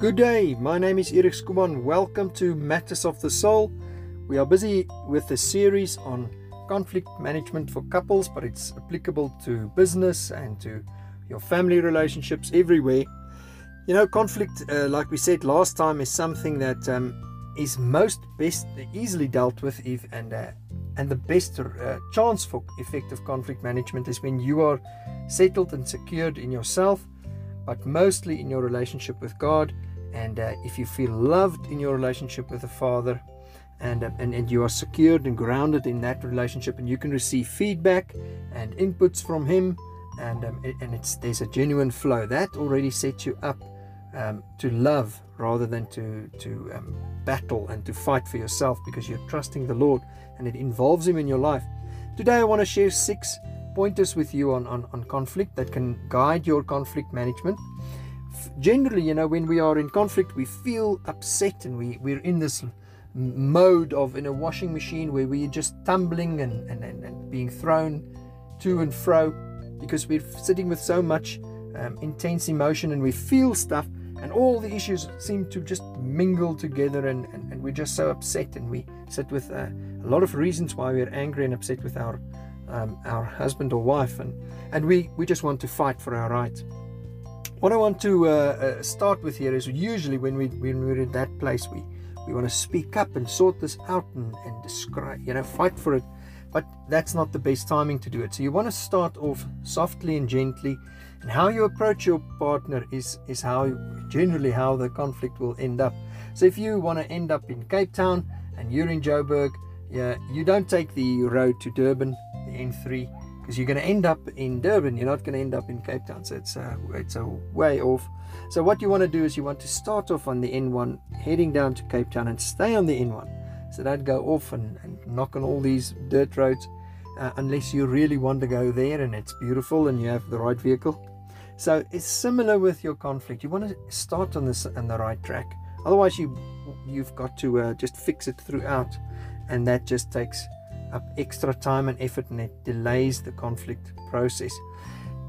Good day, my name is Erik Skuman. Welcome to Matters of the Soul. We are busy with a series on conflict management for couples, but it's applicable to business and to your family relationships everywhere. You know, conflict, uh, like we said last time, is something that um, is most best easily dealt with if and uh, and the best uh, chance for effective conflict management is when you are settled and secured in yourself but mostly in your relationship with god and uh, if you feel loved in your relationship with the father and, uh, and and you are secured and grounded in that relationship and you can receive feedback and inputs from him and um, and it's there's a genuine flow that already sets you up um, to love rather than to to um, battle and to fight for yourself because you're trusting the Lord and it involves Him in your life. Today, I want to share six pointers with you on, on, on conflict that can guide your conflict management. Generally, you know, when we are in conflict, we feel upset and we, we're in this mode of in a washing machine where we're just tumbling and, and, and, and being thrown to and fro because we're sitting with so much um, intense emotion and we feel stuff and all the issues seem to just mingle together and, and, and we're just so upset and we sit with uh, a lot of reasons why we're angry and upset with our um, our husband or wife and and we we just want to fight for our rights what i want to uh, uh, start with here is usually when we when we're in that place we we want to speak up and sort this out and, and describe you know fight for it. But that's not the best timing to do it. So you want to start off softly and gently and how you approach your partner is is how generally how the conflict will end up. So if you want to end up in cape town and you're in joburg yeah you don't take the road to durban the n3 because you're going to end up in durban you're not going to end up in cape town so it's a, it's a way off so what you want to do is you want to start off on the n1 heading down to cape town and stay on the n1 so don't go off and, and knock on all these dirt roads uh, unless you really want to go there and it's beautiful and you have the right vehicle. So it's similar with your conflict. You want to start on this on the right track. Otherwise, you you've got to uh, just fix it throughout, and that just takes up extra time and effort, and it delays the conflict process.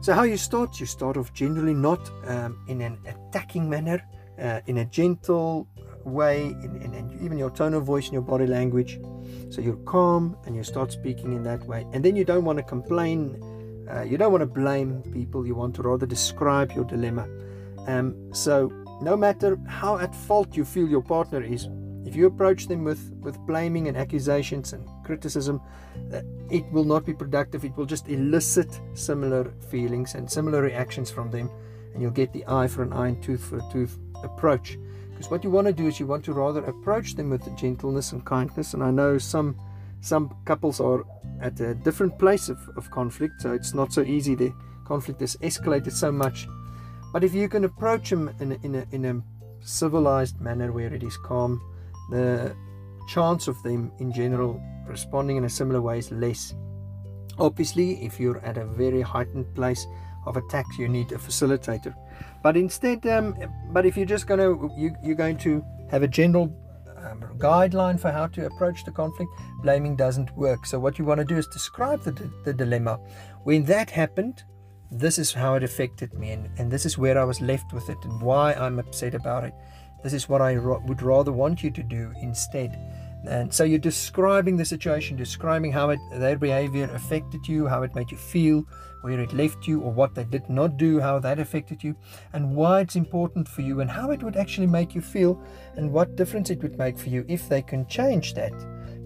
So how you start? You start off generally not um, in an attacking manner, uh, in a gentle way, in, in, in even your tone of voice and your body language. So you're calm and you start speaking in that way. And then you don't want to complain, uh, you don't want to blame people, you want to rather describe your dilemma. Um, so no matter how at fault you feel your partner is, if you approach them with, with blaming and accusations and criticism, uh, it will not be productive. It will just elicit similar feelings and similar reactions from them, and you'll get the eye for an eye and tooth for a tooth approach. Because what you want to do is you want to rather approach them with gentleness and kindness. And I know some some couples are at a different place of, of conflict, so it's not so easy. The conflict has escalated so much. But if you can approach them in a, in a, in a civilized manner where it is calm, the chance of them in general responding in a similar way is less. Obviously, if you're at a very heightened place of attacks, you need a facilitator. But instead, um, but if you're just going to, you, you're going to have a general um, guideline for how to approach the conflict, blaming doesn't work. So what you want to do is describe the, the dilemma. When that happened, this is how it affected me, and, and this is where I was left with it, and why I'm upset about it. This is what I ro- would rather want you to do instead. And so you're describing the situation, describing how it, their behavior affected you, how it made you feel, where it left you, or what they did not do, how that affected you, and why it's important for you, and how it would actually make you feel, and what difference it would make for you if they can change that,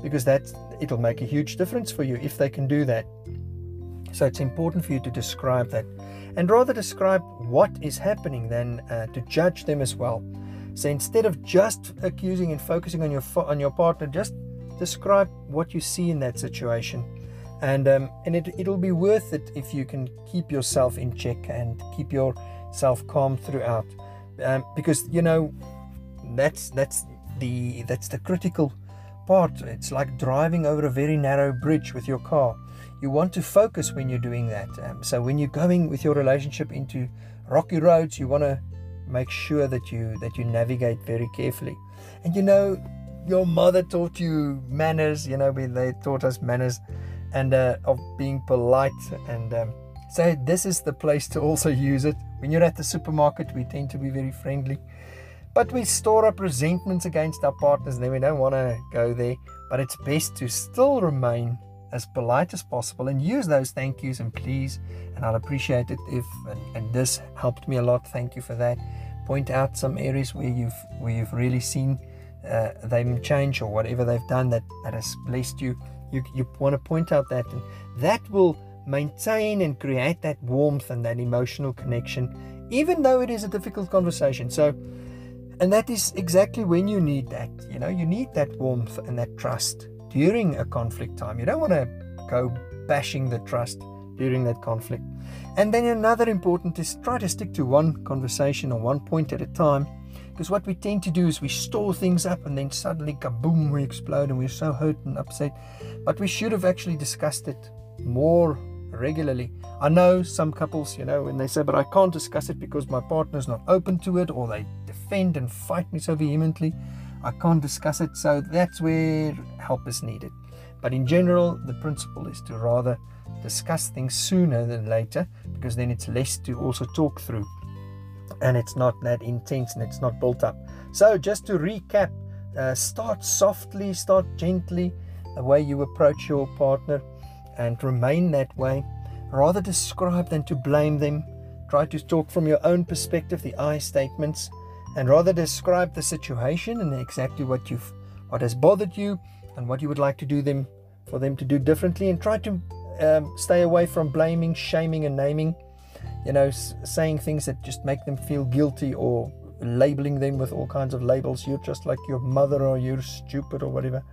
because that it'll make a huge difference for you if they can do that. So it's important for you to describe that, and rather describe what is happening than uh, to judge them as well. So instead of just accusing and focusing on your on your partner, just describe what you see in that situation, and um, and it it'll be worth it if you can keep yourself in check and keep yourself calm throughout, um, because you know that's that's the that's the critical part. It's like driving over a very narrow bridge with your car. You want to focus when you're doing that. Um, so when you're going with your relationship into rocky roads, you want to make sure that you that you navigate very carefully and you know your mother taught you manners you know they taught us manners and uh, of being polite and um, so this is the place to also use it when you're at the supermarket we tend to be very friendly but we store up resentments against our partners, and then we don't want to go there. But it's best to still remain as polite as possible and use those thank yous and please. And I'll appreciate it if and, and this helped me a lot. Thank you for that. Point out some areas where you've where you've really seen uh, them change or whatever they've done that, that has blessed you. You you want to point out that and that will maintain and create that warmth and that emotional connection, even though it is a difficult conversation. So and that is exactly when you need that. You know, you need that warmth and that trust during a conflict time. You don't want to go bashing the trust during that conflict. And then another important is try to stick to one conversation or one point at a time. Because what we tend to do is we store things up and then suddenly kaboom, we explode and we're so hurt and upset. But we should have actually discussed it more regularly. I know some couples, you know, when they say, but I can't discuss it because my partner's not open to it or they defend and fight me so vehemently. I can't discuss it. So that's where help is needed. But in general, the principle is to rather discuss things sooner than later because then it's less to also talk through and it's not that intense and it's not built up. So, just to recap, uh, start softly, start gently the way you approach your partner and remain that way. Rather describe than to blame them. Try to talk from your own perspective, the I statements and rather describe the situation and exactly what you've what has bothered you and what you would like to do them for them to do differently and try to um, stay away from blaming shaming and naming. You know s- saying things that just make them feel guilty or labeling them with all kinds of labels you're just like your mother or you're stupid or whatever.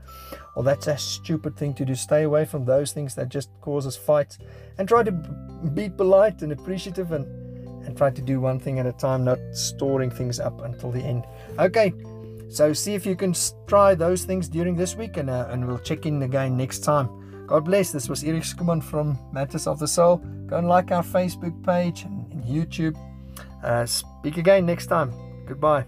Or that's a stupid thing to do. Stay away from those things that just causes fights and try to be polite and appreciative and and try to do one thing at a time, not storing things up until the end. Okay, so see if you can try those things during this week, and, uh, and we'll check in again next time. God bless. This was Eric Skuman from Matters of the Soul. Go and like our Facebook page and, YouTube. Uh, speak again next time. Goodbye.